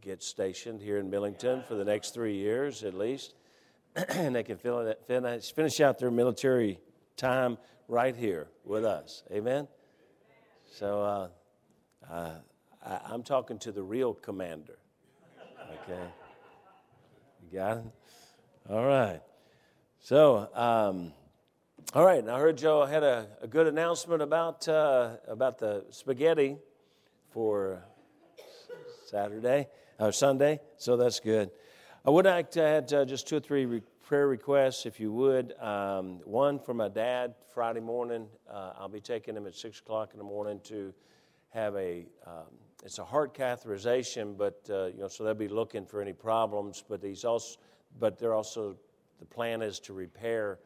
get stationed here in Millington for the next three years at least, and they can finish, finish out their military time right here with us. Amen? So uh, uh, I, am talking to the real commander. Okay? You got it? All right. So, um, all right. I heard Joe had a, a good announcement about, uh, about the spaghetti for Saturday or Sunday, so that's good. I would like to add uh, just two or three re- prayer requests, if you would. Um, one for my dad Friday morning. Uh, I'll be taking him at six o'clock in the morning to have a. Um, it's a heart catheterization, but uh, you know, so they'll be looking for any problems. But he's also, but they're also the plan is to repair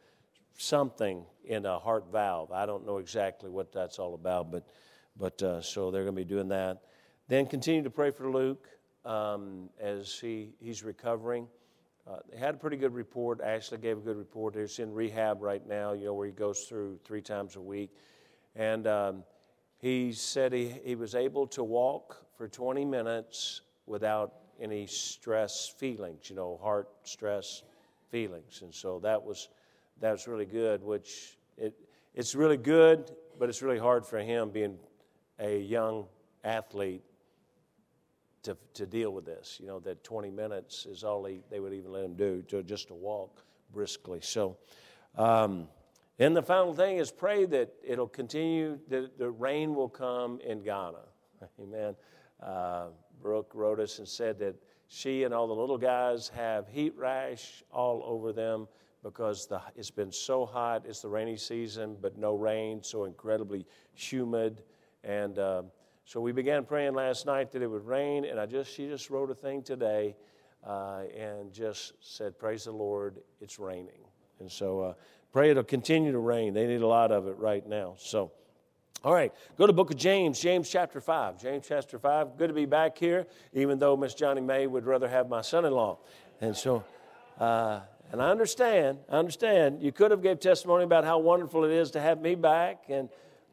something in a heart valve. I don't know exactly what that's all about, but but uh, so they're going to be doing that. Then continue to pray for Luke um, as he, he's recovering. Uh, they had a pretty good report. Ashley gave a good report. He's in rehab right now, you know, where he goes through three times a week. And um, he said he, he was able to walk for 20 minutes without any stress feelings, you know, heart stress feelings. And so that was, that was really good, which it, it's really good, but it's really hard for him being a young athlete to, to deal with this. You know, that 20 minutes is all he, they would even let him do, to, just to walk briskly. So, um, and the final thing is pray that it'll continue, that the rain will come in Ghana. Amen. Uh, Brooke wrote us and said that she and all the little guys have heat rash all over them because the, it's been so hot. It's the rainy season, but no rain, so incredibly humid. And uh, so we began praying last night that it would rain, and I just she just wrote a thing today, uh, and just said, "Praise the Lord, it's raining." And so uh, pray it'll continue to rain. They need a lot of it right now. So. All right, go to book of James, James chapter 5. James chapter 5. Good to be back here, even though Miss Johnny May would rather have my son in law. And so, uh, and I understand, I understand. You could have gave testimony about how wonderful it is to have me back, and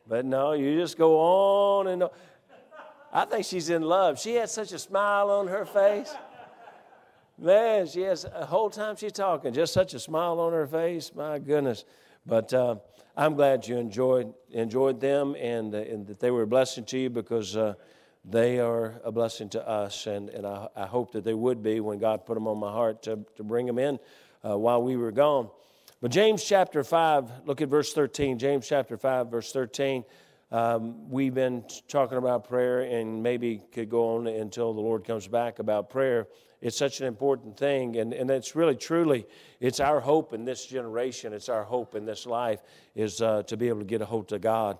but no, you just go on and on. I think she's in love. She had such a smile on her face. Man, she has a whole time she's talking, just such a smile on her face. My goodness. But uh, I'm glad you enjoyed enjoyed them and, uh, and that they were a blessing to you because uh, they are a blessing to us. And, and I, I, hope that they would be when God put them on my heart to, to bring them in uh, while we were gone. But James chapter 5, look at verse 13. James chapter 5, verse 13. Um, we've been talking about prayer and maybe could go on until the Lord comes back about prayer. It's such an important thing, and, and it's really, truly, it's our hope in this generation, it's our hope in this life, is uh, to be able to get a hold of God.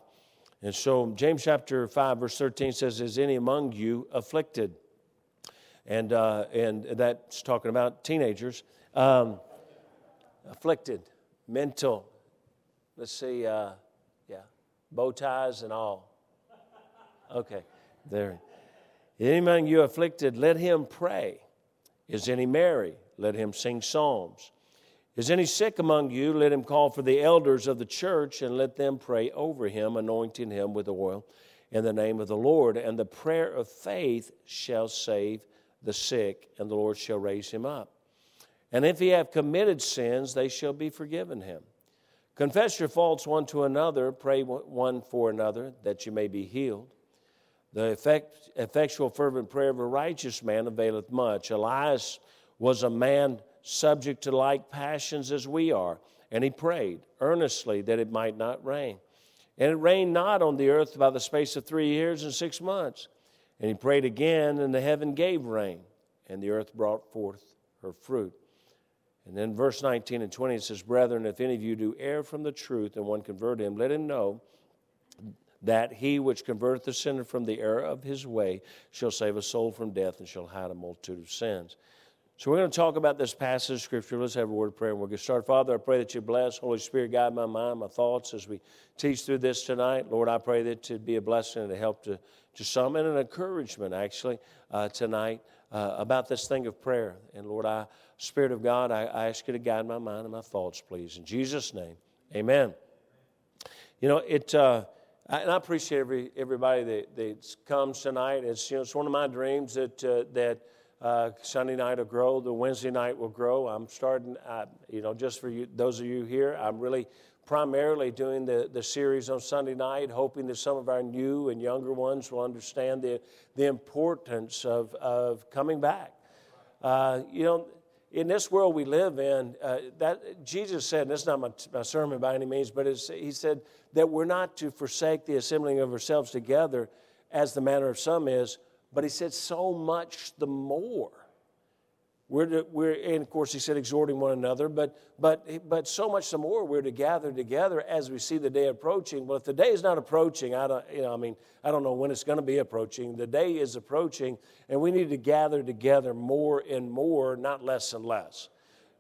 And so, James chapter 5, verse 13 says, Is any among you afflicted? And, uh, and that's talking about teenagers. Um, afflicted, mental. Let's see. Uh, bow ties and all. Okay, there. Any among you afflicted, let him pray. Is any merry? Let him sing psalms. Is any sick among you? Let him call for the elders of the church and let them pray over him, anointing him with oil in the name of the Lord. And the prayer of faith shall save the sick, and the Lord shall raise him up. And if he have committed sins, they shall be forgiven him. Confess your faults one to another, pray one for another, that you may be healed. The effect, effectual, fervent prayer of a righteous man availeth much. Elias was a man subject to like passions as we are, and he prayed earnestly that it might not rain. And it rained not on the earth by the space of three years and six months. And he prayed again, and the heaven gave rain, and the earth brought forth her fruit. And then verse 19 and 20 it says, Brethren, if any of you do err from the truth and one convert him, let him know that he which converteth the sinner from the error of his way shall save a soul from death and shall hide a multitude of sins. So we're going to talk about this passage of Scripture. Let's have a word of prayer and we'll get started. Father, I pray that you bless. Holy Spirit, guide my mind, my thoughts as we teach through this tonight. Lord, I pray that it be a blessing and a help to, to some and an encouragement, actually, uh, tonight uh, about this thing of prayer. And Lord, I Spirit of God, I, I ask you to guide my mind and my thoughts, please. In Jesus' name, amen. You know, it, uh, I, and I appreciate every, everybody that, that comes tonight. It's, you know, it's one of my dreams that, uh, that Uh, Sunday night will grow. The Wednesday night will grow. I'm starting, you know, just for you, those of you here, I'm really primarily doing the, the series on Sunday night, hoping that some of our new and younger ones will understand the, the importance of, of coming back. Uh, you know, in this world we live in, uh, that Jesus said, and this is not my, my sermon by any means, but he said that we're not to forsake the assembling of ourselves together as the manner of some is, but he said so much the more we're, to, we're, and of course, he said exhorting one another, but, but, but so much the more we're to gather together as we see the day approaching. Well, if the day is not approaching, I don't, you know, I mean, I don't know when it's going to be approaching. The day is approaching, and we need to gather together more and more, not less and less.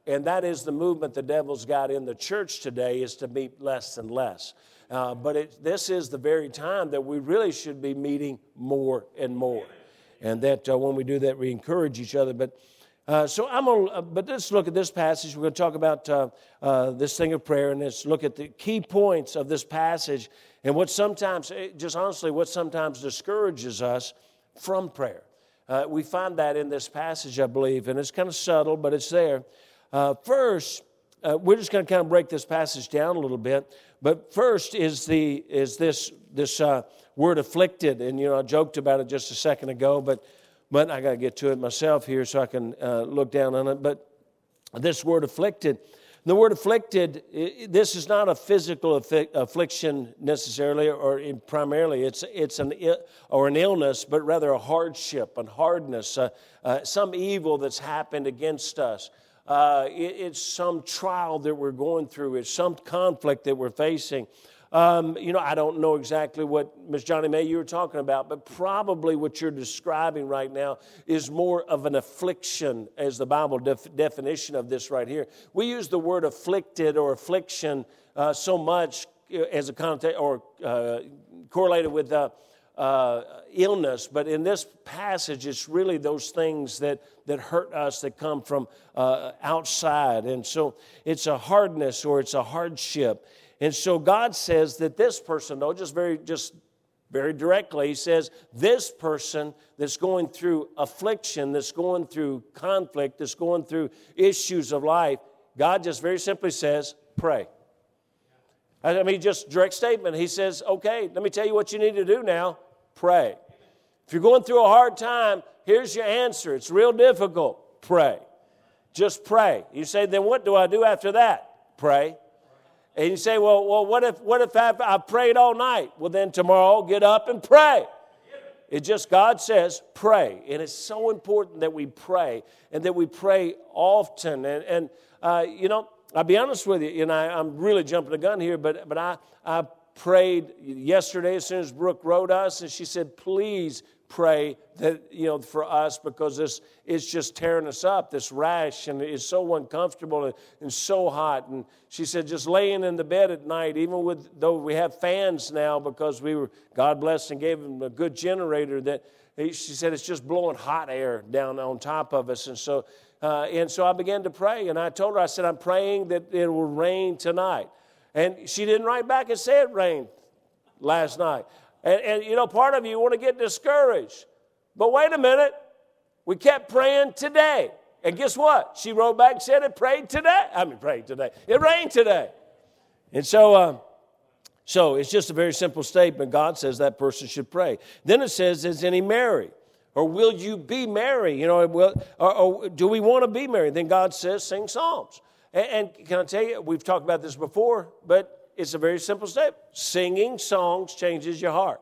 And that is the movement the devil's got in the church today is to meet less and less. Uh, but it, this is the very time that we really should be meeting more and more. And that uh, when we do that, we encourage each other. But uh, so I'm going uh, but let's look at this passage. We're going to talk about uh, uh, this thing of prayer, and let's look at the key points of this passage and what sometimes, eh, just honestly, what sometimes discourages us from prayer. Uh, we find that in this passage, I believe, and it's kind of subtle, but it's there. First, we're just going to kind of break this passage down a little bit. But first is the is this this word afflicted, and you know I joked about it just a second ago, but but I got to get to it myself here so I can uh, look down on it. But this word afflicted, the word afflicted, this is not a physical affliction necessarily or primarily. It's, it's an, or an illness, but rather a hardship and hardness, uh, uh, some evil that's happened against us. Uh, it, it's some trial that we're going through, it's some conflict that we're facing. Um, you know, I don't know exactly what Miss Johnny May you were talking about, but probably what you're describing right now is more of an affliction, as the Bible def- definition of this right here. We use the word afflicted or affliction uh, so much uh, as a connotation or uh, correlated with uh, uh, illness, but in this passage, it's really those things that, that hurt us that come from uh, outside. And so it's a hardness or it's a hardship. And so God says that this person, though, just very, just very directly, He says, this person that's going through affliction, that's going through conflict, that's going through issues of life, God just very simply says, pray. I mean, just direct statement. He says, okay, let me tell you what you need to do now pray. If you're going through a hard time, here's your answer. It's real difficult. Pray. Just pray. You say, then what do I do after that? Pray. And you say, well, well what if, what if I, I prayed all night? Well, then tomorrow get up and pray. It just, God says, pray. And it's so important that we pray and that we pray often. And, and uh, you know, I'll be honest with you, and I, I'm really jumping the gun here, but, but I, I prayed yesterday as soon as Brooke wrote us, and she said, please pray that you know for us because this is just tearing us up this rash and it's so uncomfortable and, and, so hot. And she said just laying in the bed at night even with though we have fans now because we were god bless and gave him a good generator that she said it's just blowing hot air down on top of us. And so uh, and so i began to pray and i told her i said i'm praying that it will rain tonight. And she didn't write back and say it rained last night and, and you know, part of you want to get discouraged. But wait a minute. We kept praying today. And guess what? She wrote back and said it prayed today. I mean, prayed today. It rained today. And so, uh, so it's just a very simple statement. God says that person should pray. Then it says, Is any married? Or will you be married? You know, will, or, or, do we want to be married? Then God says, Sing psalms. And, and can I tell you, we've talked about this before, but it's a very simple step. Singing songs changes your heart.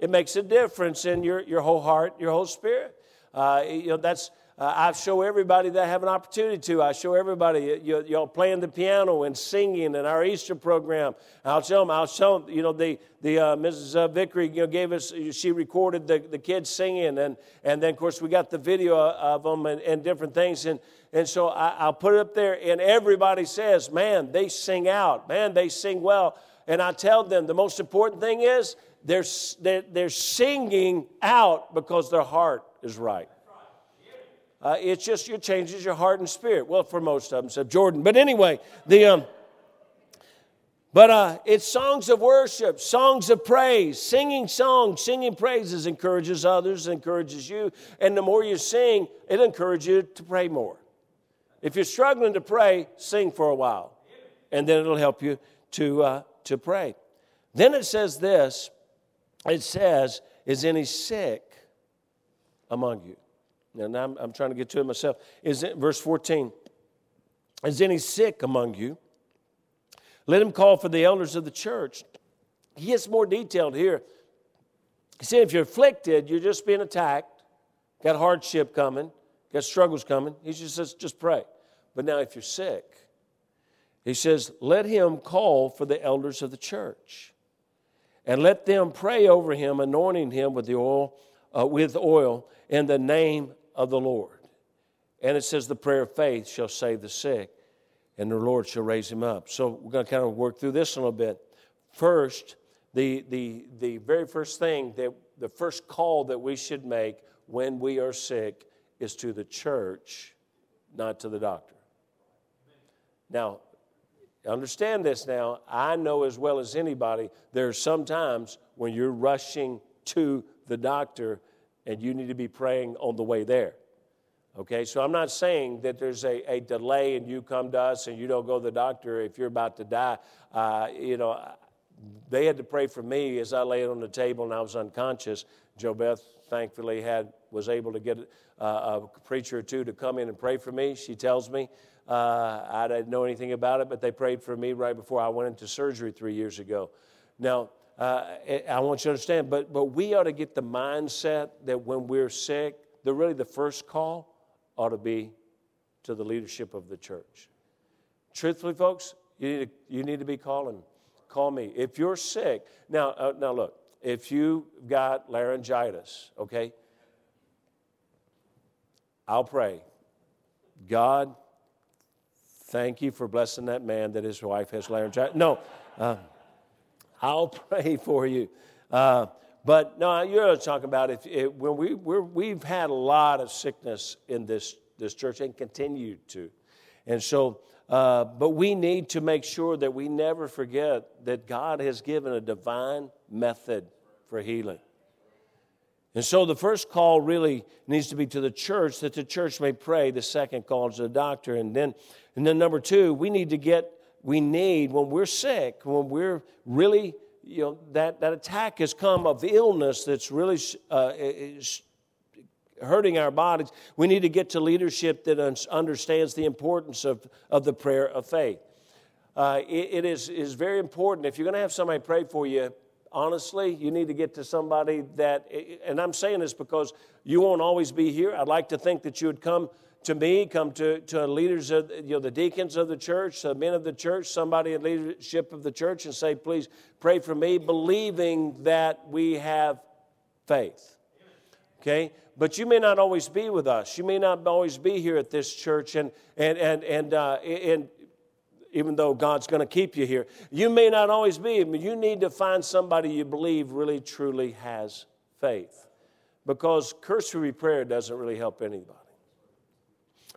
It makes a difference in your, your whole heart, your whole spirit. Uh, you know, that's, uh, I show everybody that I have an opportunity to. I show everybody, you, y'all playing the piano and singing in our Easter program. I'll show them, I'll show them, you know, the, the uh, Mrs. Uh, Vickery, you know, gave us, she recorded the, the kids singing. And, and then, of course, we got the video of them and, and different things. And, and so I, will put it up there, and everybody says, Man, they sing out. Man, they sing well. And I tell them the most important thing is they're, they're, they're singing out because their heart is right. Uh, it's just it changes your heart and spirit. Well, for most of them, said Jordan. But anyway, the um, But uh, it's songs of worship, songs of praise, singing songs, singing praises encourages others, encourages you. And the more you sing, it encourages you to pray more. If you're struggling to pray, sing for a while, and then it'll help you to, uh, to pray. Then it says this it says, Is any sick among you? And I'm, I'm trying to get to it myself. Is it, verse 14 Is any sick among you? Let him call for the elders of the church. He gets more detailed here. He said, if you're afflicted, you're just being attacked, got hardship coming, got struggles coming. He just says, just pray. But now, if you're sick, he says, let him call for the elders of the church and let them pray over him, anointing him with the oil, uh, with oil in the name of the Lord. And it says, the prayer of faith shall save the sick, and the Lord shall raise him up. So we're going to kind of work through this a little bit. First, the, the, the very first thing that the first call that we should make when we are sick is to the church, not to the doctor. Now, understand this now. I know as well as anybody, there's sometimes when you're rushing to the doctor and you need to be praying on the way there. Okay, so I'm not saying that there's a, a delay and you come to us and you don't go to the doctor if you're about to die. Uh, you know, they had to pray for me as I laid on the table and I was unconscious. Joe Beth thankfully had was able to get uh, a preacher or two to come in and pray for me. She tells me uh, I didn't know anything about it, but they prayed for me right before I went into surgery three years ago. Now, uh, I want you to understand, but but we ought to get the mindset that when we're sick, the really the first call ought to be to the leadership of the church. Truthfully, folks, you need to, you need to be calling. Call me. If you're sick, now, uh, now look, if you've got laryngitis, okay, I'll pray. God, thank you for blessing that man that his wife has laryngitis. No, uh, I'll pray for you. Uh, but no, you're talking about if, if when we we have had a lot of sickness in this this church and continue to, and so. Uh, but we need to make sure that we never forget that God has given a divine method for healing. And so the first call really needs to be to the church that the church may pray. The second call is to the doctor. And then, and then number two, we need to get, we need, when we're sick, when we're really you know, that, that attack has come of illness that's really uh, hurting our bodies. We need to get to leadership that understands the importance of, of the prayer of faith. Uh, it, it is, is very important. If you're going to have somebody pray for you, honestly, you need to get to somebody that, and I'm saying this because you won't always be here. I'd like to think that you would come to me, come to, to leaders of you know, the deacons of the church, the men of the church, somebody in leadership of the church, and say, please pray for me, believing that we have faith. Okay? But you may not always be with us. You may not always be here at this church, and, and, and, and, uh, and even though God's going to keep you here. You may not always be, you need to find somebody you believe really, truly has faith. Because cursory prayer doesn't really help anybody.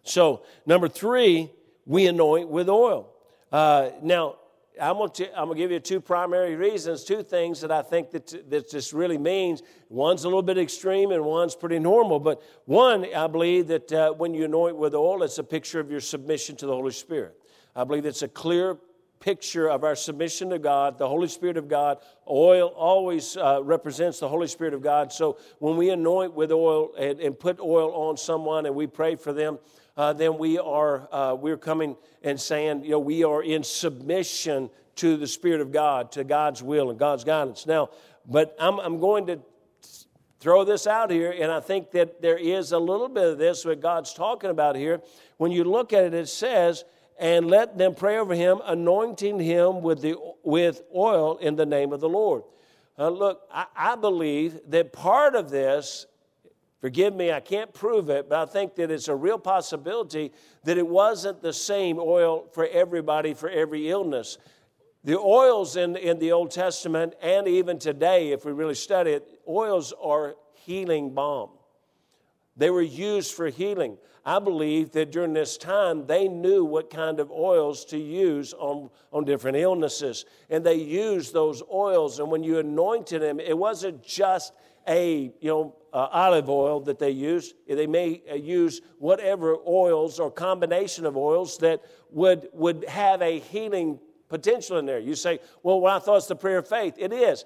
So, number three, we anoint with oil. Uh, now, I'm going, to, I'm going to give you two primary reasons, two things that I think that, that this really means. One's a little bit extreme and one's pretty normal. But one, I believe that uh, when you anoint with oil, it's a picture of your submission to the Holy Spirit. I believe it's a clear picture of our submission to God, the Holy Spirit of God. Oil always uh, represents the Holy Spirit of God. So when we anoint with oil and, and put oil on someone and we pray for them, uh, then we are uh, we're coming and saying, you know, we are in submission to the Spirit of God, to God's will and God's guidance. Now, but I'm, I'm going to throw this out here, and I think that there is a little bit of this what God's talking about here. When you look at it, it says, and let them pray over him, anointing him with, the, with oil in the name of the Lord. Uh, look, I, I believe that part of this Forgive me, I can't prove it, but I think that it's a real possibility that it wasn't the same oil for everybody for every illness. The oils in, in the Old Testament and even today, if we really study it, oils are healing balm. They were used for healing. I believe that during this time, they knew what kind of oils to use on, on different illnesses. And they used those oils. And when you anointed them, it wasn't just a, you know, uh, olive oil that they used. They may uh, use whatever oils or combination of oils that would, would have a healing potential in there. You say, well, well, I thought it's the prayer of faith. It is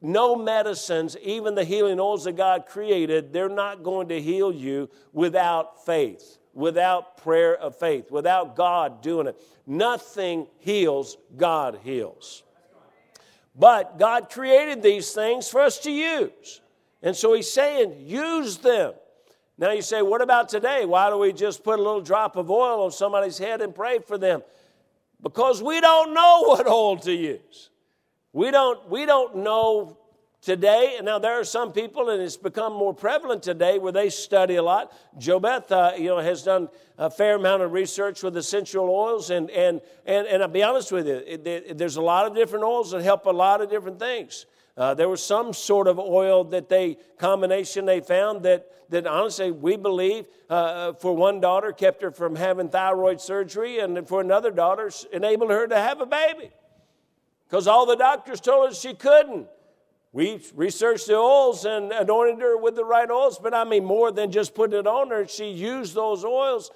no medicines, even the healing oils that God created, they're not going to heal you without faith, without prayer of faith, without God doing it. Nothing heals, God heals. But God created these things for us to use. And so He's saying, use them. Now you say, what about today? Why do we just put a little drop of oil on somebody's head and pray for them? Because we don't know what oil to use. We don't, we don't know today. And now there are some people, and it's become more prevalent today, where they study a lot. JoBeth, uh, you know, has done a fair amount of research with essential oils, and and and, and I'll be honest with you, it, it, there's a lot of different oils that help a lot of different things. Uh, there was some sort of oil that they combination they found that that honestly we believe uh, for one daughter kept her from having thyroid surgery, and for another daughter enabled her to have a baby because all the doctors told us she couldn't. We researched the oils and anointed her with the right oils, but I mean, more than just putting it on her, she used those oils.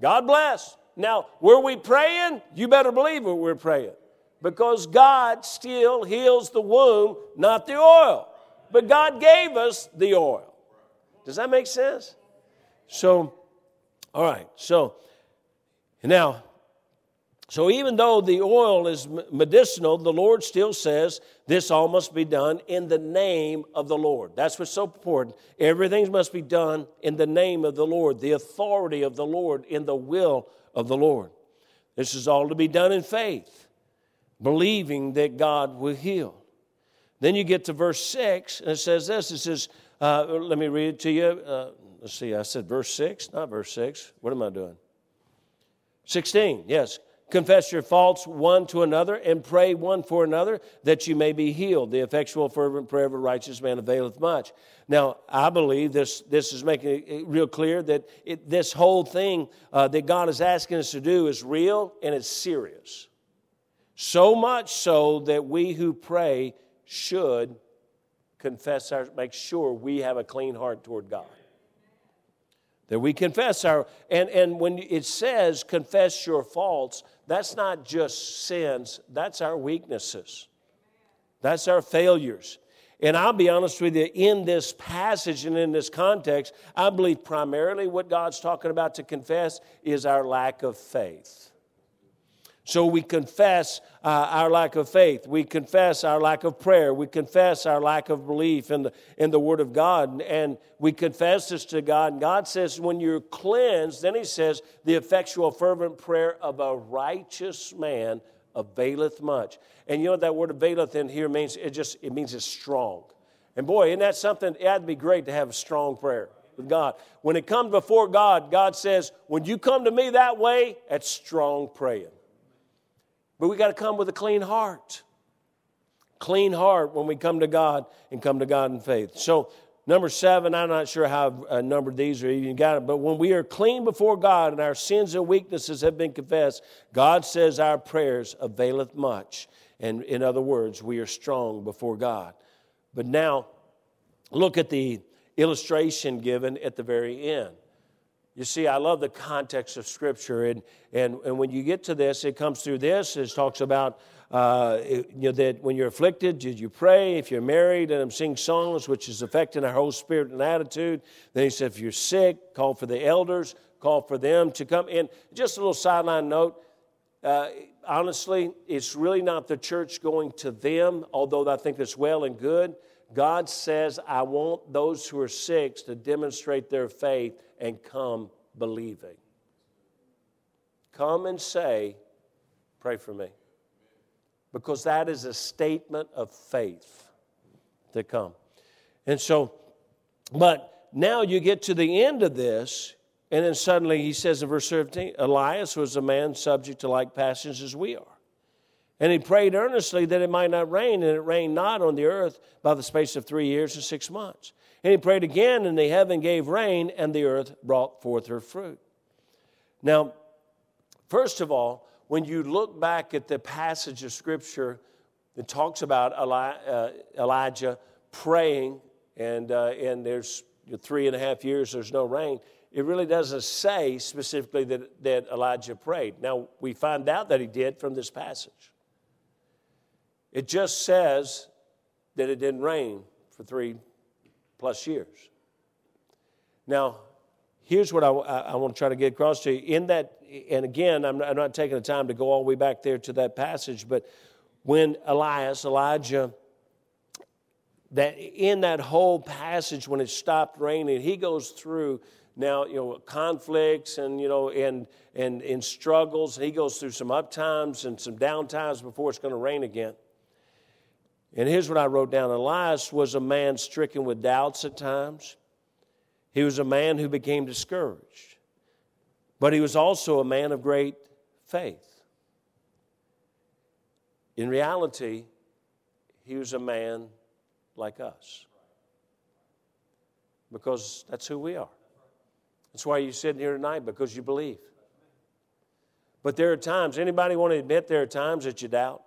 God bless. Now, were we praying? You better believe it, we're praying. Because God still heals the womb, not the oil. But God gave us the oil. Does that make sense? So, all right. So, now, so even though the oil is medicinal, the Lord still says this all must be done in the name of the Lord. That's what's so important. Everything must be done in the name of the Lord, the authority of the Lord, in the will of the Lord. This is all to be done in faith, believing that God will heal. Then you get to verse 6, and it says this it says, uh, let me read it to you. Uh, let's see, I said verse 6, not verse 6. What am I doing? 16, yes. Confess your faults one to another and pray one for another that you may be healed. The effectual, fervent prayer of a righteous man availeth much. Now, I believe this, this is making it real clear that it, this whole thing uh, that God is asking us to do is real and it's serious. So much so that we who pray should confess our, make sure we have a clean heart toward God that we confess our and and when it says confess your faults that's not just sins that's our weaknesses. That's our failures. And i'll be honest with you in this passage and in this context i believe primarily what god's talking about to confess is our lack of faith so we confess uh, our lack of faith. We confess our lack of prayer. We confess our lack of belief in the, in the Word of God. And we confess this to God. And God says, when you're cleansed, then He says, the effectual, fervent prayer of a righteous man availeth much. And you know that word availeth in here means? It just it means it's strong. And boy, isn't that something? It'd be great to have a strong prayer with God. When it comes before God, God says, when you come to me that way, that's strong praying. But we got to come with a clean heart. Clean heart when we come to God and come to God in faith. So, number seven, I'm not sure how I've uh, numbered these or even got it, but when we are clean before God and our sins and weaknesses have been confessed, God says our prayers availeth much. And in other words, we are strong before God. But now, look at the illustration given at the very end. You see, I love the context of Scripture, and, and, and when you get to this, it comes through this. It talks about uh, you know, that when you're afflicted, did you pray? If you're married and I'm singing songs, which is affecting our whole spirit and attitude. Then he said, if you're sick, call for the elders, call for them to come in. Just a little sideline note. Uh, honestly, it's really not the church going to them, although I think that's well and good. God says, I want those who are sick to demonstrate their faith and come believing. Come and say, Pray for me. Because that is a statement of faith to come. And so, but now you get to the end of this, and then suddenly he says in verse 17 Elias was a man subject to like passions as we are. And he prayed earnestly that it might not rain, and it rained not on the earth by the space of three years and six months. And he prayed again, and the heaven gave rain, and the earth brought forth her fruit. Now, first of all, when you look back at the passage of Scripture that talks about uh, Elijah praying, and, uh, and there's three and a half years, there's no rain, it really doesn't say specifically that, that Elijah prayed. Now, we find out that he did from this passage. It just says that it didn't rain for three plus years. Now, here's what I, I, want to try to get across to you. In that, and again, I'm not, I'm not taking the time to go all the way back there to that passage, but when Elias, Elijah, that in that whole passage when it stopped raining, he goes through now you know conflicts and you know and and in struggles he goes through some up times and some down times before it's going to rain again and here's what i wrote down. Elias was a man stricken with doubts at times. He was a man who became discouraged. But he was also a man of great faith. In reality he was a man like us. Because that's who we are. That's why you're sitting here tonight, because you believe. But there are times, anybody want to admit there are times that you doubt?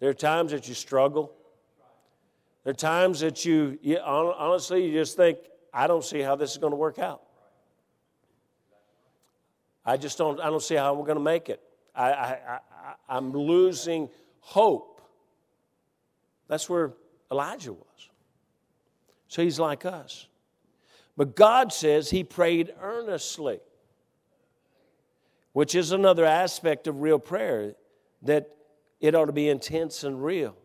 There are times that you struggle. There are times that you, you honestly, you just think, I don't see how this is going to work out. I just don't, I don't see how we're going to make it. I, I, I, I'm losing hope. That's where Elijah was. So he's like us. But God says he prayed earnestly, which is another aspect of real prayer, that it ought to be intense and real.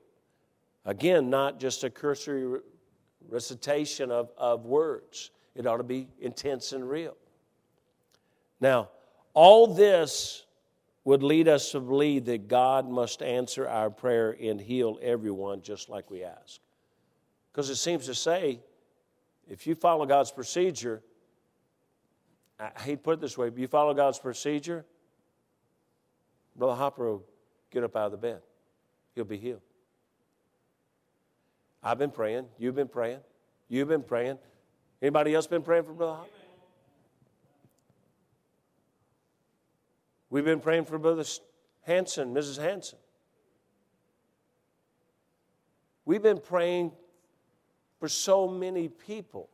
Again, not just a cursory recitation of, of words, it ought to be intense and real. Now, all this would lead us to believe that God must answer our prayer and heal everyone just like we ask. Because it seems to say if you follow God's procedure, I hate to put it this way, but you follow God's procedure, Brother Hopper will get up out of the bed. He'll be healed. I've been praying. You've been praying. You've been praying. Anybody else been praying for Brother Hopper? We've been praying for Brother Hanson, Mrs. Hanson. We've been praying for so many people.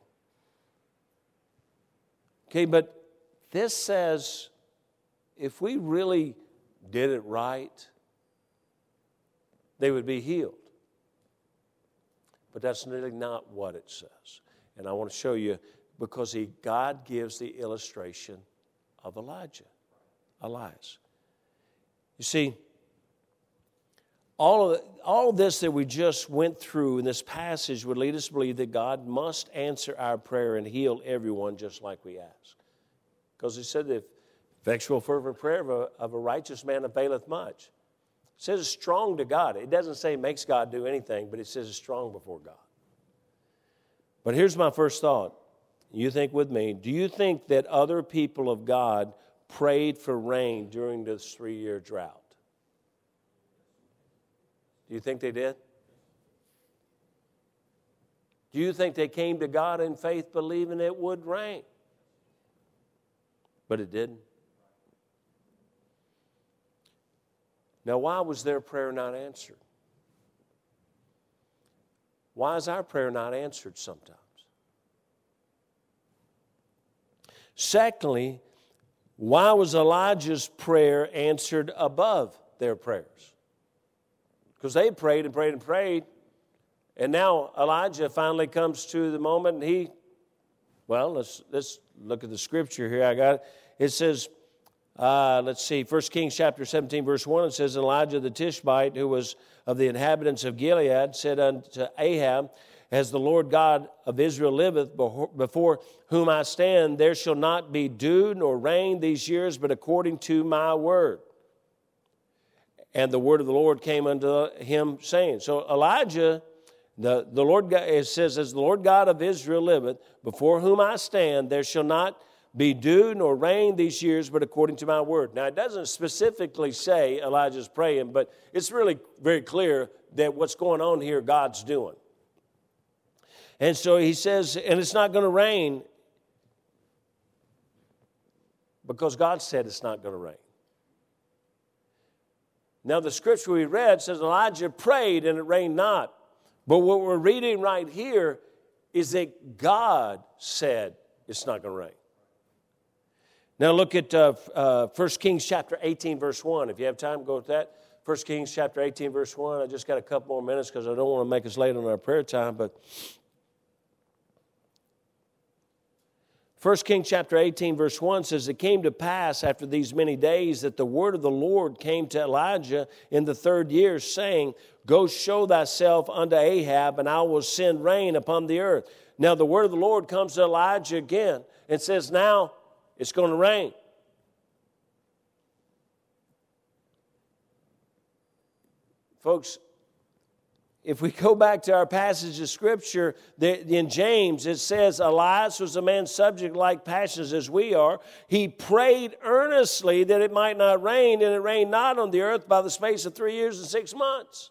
Okay, but this says if we really did it right, they would be healed. But that's really not what it says. And I want to show you because he, God gives the illustration of Elijah, Elias. You see, all of, all of this that we just went through in this passage would lead us to believe that God must answer our prayer and heal everyone just like we ask. Because he said the effectual fervent prayer of a, of a righteous man availeth much. It says strong to God. It doesn't say makes God do anything, but it says strong before God. But here's my first thought. You think with me, do you think that other people of God prayed for rain during this three year drought? Do you think they did? Do you think they came to God in faith believing it would rain? But it didn't. Now, why was their prayer not answered? Why is our prayer not answered sometimes? Secondly, why was Elijah's prayer answered above their prayers? because they prayed and prayed and prayed. And now Elijah finally comes to the moment and he, well, let's, let's look at the scripture here. I got it. It says, uh, let's see, 1 Kings chapter 17, verse 1, it says, Elijah the Tishbite, who was of the inhabitants of Gilead, said unto Ahab, As the Lord God of Israel liveth, before whom I stand, there shall not be dew nor rain these years, but according to my word. And the word of the Lord came unto him, saying, So Elijah, the, the Lord it says, As the Lord God of Israel liveth, before whom I stand, there shall not be dew nor rain these years, but according to my word. Now, it doesn't specifically say Elijah's praying, but it's really very clear that what's going on here, God's doing. And so he says, and it's not going to rain because God said it's not going to rain. Now, the scripture we read says Elijah prayed and it rained not. But what we're reading right here is that God said it's not going to rain. Now, look at uh, uh, 1 Kings chapter 18, verse 1. If you have time, go with that. 1 Kings chapter 18, verse 1. I just got a couple more minutes because I don't want to make us late on our prayer time, but 1 Kings chapter 18, verse 1 says, It came to pass after these many days that the word of the Lord came to Elijah in the third year, saying, Go show thyself unto Ahab, and I will send rain upon the earth. Now the word of the Lord comes to Elijah again and says, Now it's going to rain. Folks, if we go back to our passage of scripture in James, it says, Elias was a man subject like passions as we are. He prayed earnestly that it might not rain, and it rained not on the earth by the space of three years and six months.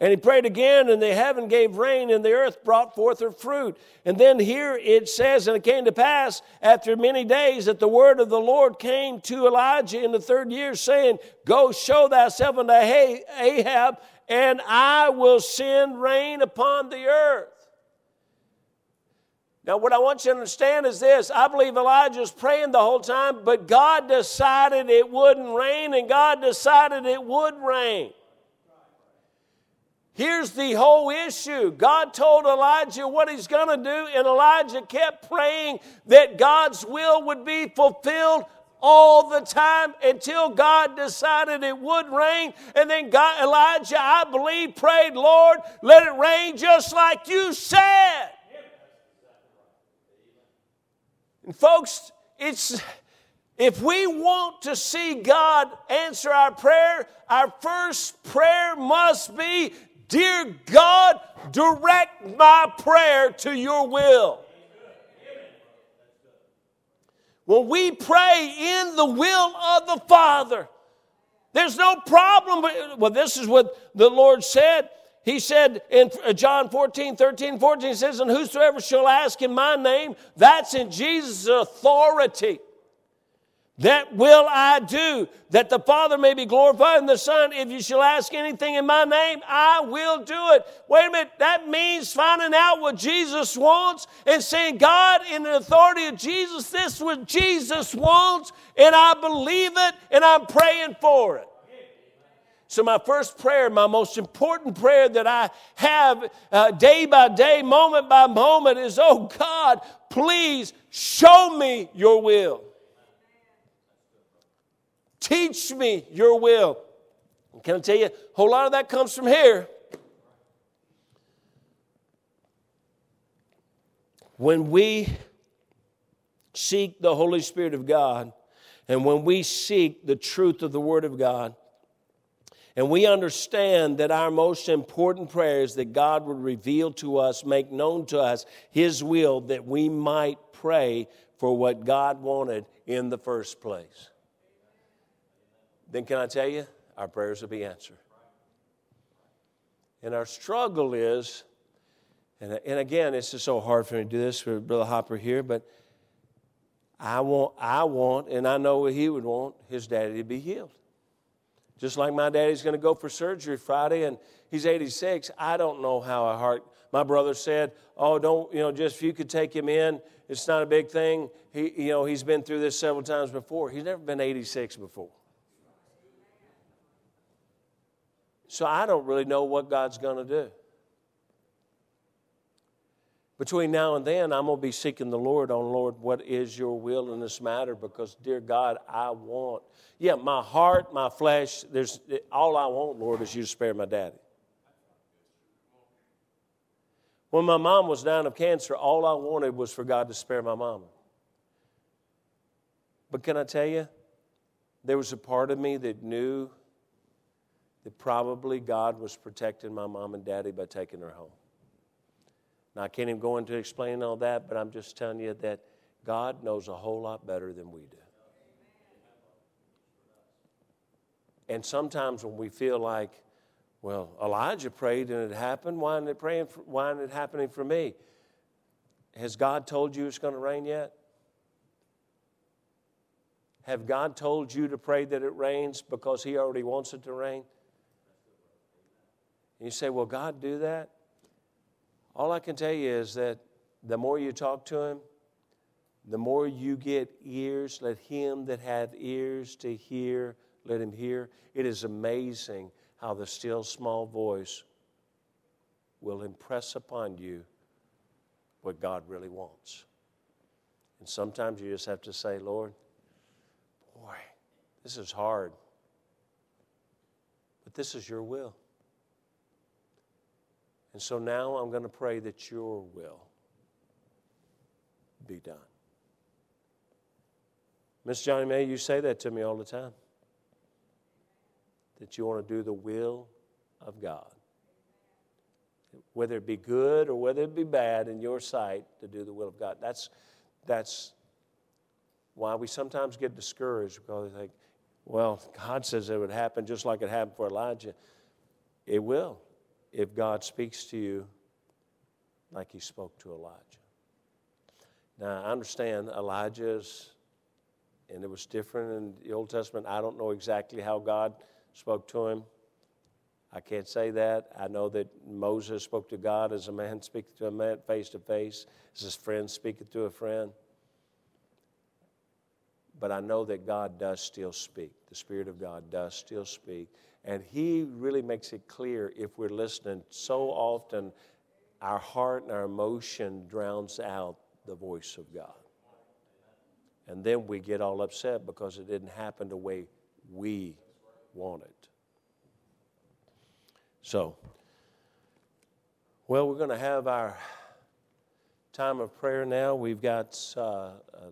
And he prayed again, and the heaven gave rain, and the earth brought forth her fruit. And then here it says, And it came to pass after many days that the word of the Lord came to Elijah in the third year, saying, Go show thyself unto Ahab and I will send rain upon the earth. Now, what I want you to understand is this I believe Elijah was praying the whole time, but God decided it wouldn't rain, and God decided it would rain. Here's the whole issue God told Elijah what he's going to do, and Elijah kept praying that God's will would be fulfilled all the time until God decided it would rain. And then God, Elijah, I believe, prayed, Lord, let it rain just like you said. And folks, it's if we want to see God answer our prayer, our first prayer must be, Dear God, direct my prayer to your will. When we pray in the will of the Father, there's no problem. Well, this is what the Lord said. He said in uh, John 14, 13, 14, he says, And whosoever shall ask in my name, that's in Jesus' authority. That will I do, that the Father may be glorified in the Son. If you shall ask anything in my name, I will do it. Wait a minute, that means finding out what Jesus wants and saying, God, in the authority of Jesus, this is what Jesus wants, and I believe it, and I'm praying for it. So, my first prayer, my most important prayer that I have uh, day by day, moment by moment, is Oh God, please show me your will. Teach me your will. And can I tell you, a whole lot of that comes from here. When we seek the Holy Spirit of God, and when we seek the truth of the Word of God, and we understand that our most important prayer is that God would reveal to us, make known to us His will, that we might pray for what God wanted in the first place then can I tell you, our prayers will be answered. And our struggle is, and, and again, it's just so hard for me to do this for Brother Hopper here, but I want, I want, and I know what he would want, his daddy to be healed. Just like my daddy's going to go for surgery Friday, and he's 86. I don't know how a heart. My brother said, "Oh, don't you know? Just if you could take him in, it's not a big thing. He, you know, he's been through this several times before. He's never been 86 before. So I don't really know what God's going to do. Between now and then, I'm going to be seeking the Lord on, Lord, what is your will in this matter? Because, dear God, I want, yeah, my heart, my flesh, there's all I want, Lord, is you to spare my daddy. When my mom was dying of cancer, all I wanted was for God to spare my mama. But can I tell you, there was a part of me that knew that probably God was protecting my mom and daddy by taking her home. Now, I can't even go into explaining all that, but I'm just telling you that God knows a whole lot better than we do. And sometimes when we feel like Well, Elijah prayed and it happened. Why isn't it praying? For, why isn't it happening for me? Has God told you it's going to rain yet? Have God told you to pray that it rains because He already wants it to rain? And you say, Well, God do that? All I can tell you is that the more you talk to Him, the more you get ears, let him that hath ears to hear, let him hear. It is amazing how the still small voice will impress upon you what God really wants. And sometimes you just have to say, Lord, boy, this is hard, but this is your will. And so now I'm going to pray that your will be done. Miss Johnny May, you say that to me all the time. That you want to do the will of God. Whether it be good or whether it be bad in your sight, to do the will of God. That's, that's why we sometimes get discouraged because we think, well, God says it would happen just like it happened for Elijah. It will if God speaks to you like he spoke to Elijah. Now, I understand Elijah's and it was different in the Old Testament. I don't know exactly how God spoke to him. I can't say that. I know that Moses spoke to God as a man speaking to a man face to face, as his friend speaking to a friend. But I know that God does still speak. The Spirit of God does still speak. And He really makes it clear if we're listening. So often, our heart and our emotion drowns out the voice of God. And then we get all upset because it didn't happen the way we want it. So, well, we're going to have our time of prayer now. We've got uh,